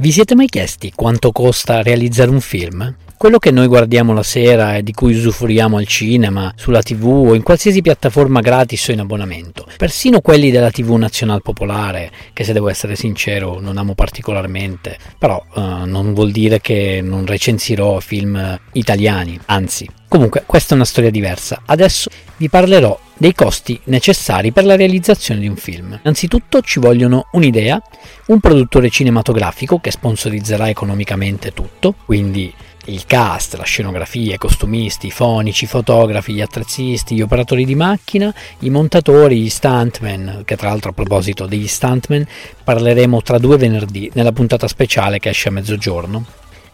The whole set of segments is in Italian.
Vi siete mai chiesti quanto costa realizzare un film? Quello che noi guardiamo la sera e di cui usufruiamo al cinema, sulla tv o in qualsiasi piattaforma gratis o in abbonamento, persino quelli della tv nazional popolare, che se devo essere sincero non amo particolarmente, però uh, non vuol dire che non recensirò film italiani, anzi. Comunque, questa è una storia diversa. Adesso vi parlerò dei costi necessari per la realizzazione di un film. Innanzitutto ci vogliono un'idea, un produttore cinematografico che sponsorizzerà economicamente tutto, quindi il cast, la scenografia, i costumisti, i fonici, i fotografi, gli attrezzisti, gli operatori di macchina, i montatori, gli stuntman, che tra l'altro a proposito degli stuntman parleremo tra due venerdì nella puntata speciale che esce a mezzogiorno.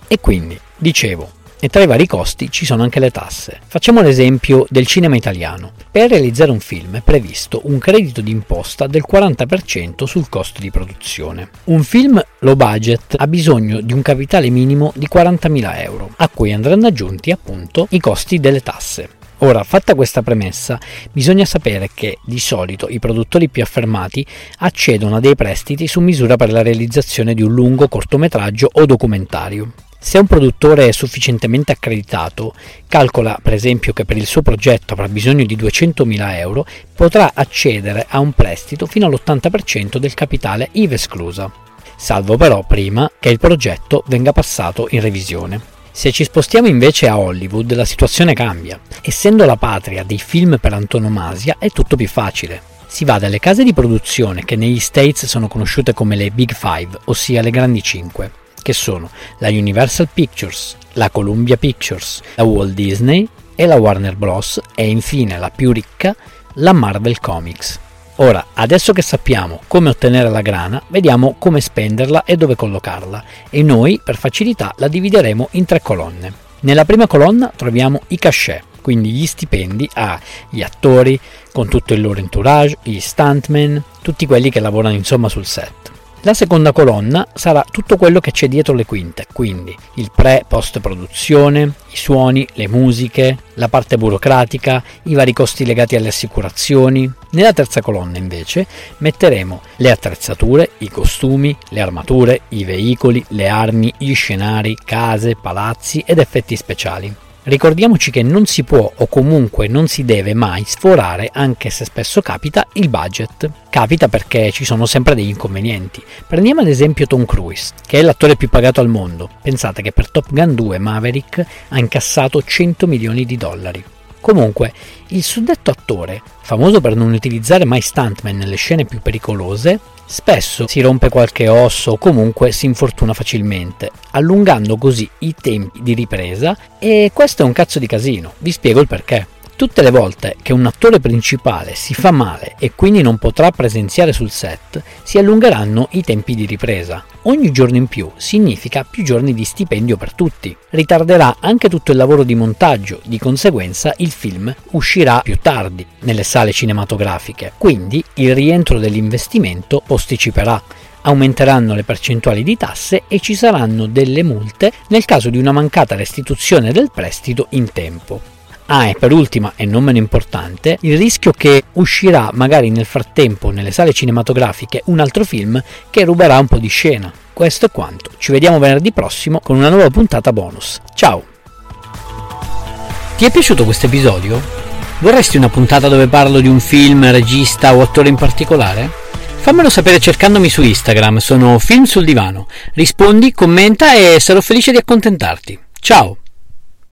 E quindi, dicevo, e tra i vari costi ci sono anche le tasse. Facciamo l'esempio del cinema italiano. Per realizzare un film è previsto un credito d'imposta del 40% sul costo di produzione. Un film low budget ha bisogno di un capitale minimo di 40.000 euro, a cui andranno aggiunti appunto i costi delle tasse. Ora, fatta questa premessa, bisogna sapere che di solito i produttori più affermati accedono a dei prestiti su misura per la realizzazione di un lungo cortometraggio o documentario. Se un produttore è sufficientemente accreditato, calcola per esempio che per il suo progetto avrà bisogno di 200.000 euro, potrà accedere a un prestito fino all'80% del capitale IVA esclusa, salvo però prima che il progetto venga passato in revisione. Se ci spostiamo invece a Hollywood la situazione cambia. Essendo la patria dei film per antonomasia è tutto più facile. Si va dalle case di produzione che negli States sono conosciute come le Big Five, ossia le grandi 5, che sono la Universal Pictures, la Columbia Pictures, la Walt Disney e la Warner Bros. e infine la più ricca, la Marvel Comics. Ora, adesso che sappiamo come ottenere la grana, vediamo come spenderla e dove collocarla e noi per facilità la divideremo in tre colonne. Nella prima colonna troviamo i cachet, quindi gli stipendi agli attori con tutto il loro entourage, gli stuntmen, tutti quelli che lavorano insomma sul set. La seconda colonna sarà tutto quello che c'è dietro le quinte, quindi il pre-post produzione, i suoni, le musiche, la parte burocratica, i vari costi legati alle assicurazioni. Nella terza colonna invece metteremo le attrezzature, i costumi, le armature, i veicoli, le armi, gli scenari, case, palazzi ed effetti speciali. Ricordiamoci che non si può o comunque non si deve mai sforare, anche se spesso capita, il budget. Capita perché ci sono sempre degli inconvenienti. Prendiamo ad esempio Tom Cruise, che è l'attore più pagato al mondo. Pensate che per Top Gun 2 Maverick ha incassato 100 milioni di dollari. Comunque, il suddetto attore, famoso per non utilizzare mai stuntman nelle scene più pericolose, spesso si rompe qualche osso o comunque si infortuna facilmente, allungando così i tempi di ripresa e questo è un cazzo di casino. Vi spiego il perché. Tutte le volte che un attore principale si fa male e quindi non potrà presenziare sul set, si allungheranno i tempi di ripresa. Ogni giorno in più significa più giorni di stipendio per tutti. Ritarderà anche tutto il lavoro di montaggio, di conseguenza il film uscirà più tardi nelle sale cinematografiche, quindi il rientro dell'investimento posticiperà aumenteranno le percentuali di tasse e ci saranno delle multe nel caso di una mancata restituzione del prestito in tempo. Ah, e per ultima e non meno importante, il rischio che uscirà magari nel frattempo nelle sale cinematografiche un altro film che ruberà un po' di scena. Questo è quanto. Ci vediamo venerdì prossimo con una nuova puntata bonus. Ciao! Ti è piaciuto questo episodio? Vorresti una puntata dove parlo di un film, regista o attore in particolare? Fammelo sapere cercandomi su Instagram, sono Film sul Divano. Rispondi, commenta e sarò felice di accontentarti. Ciao!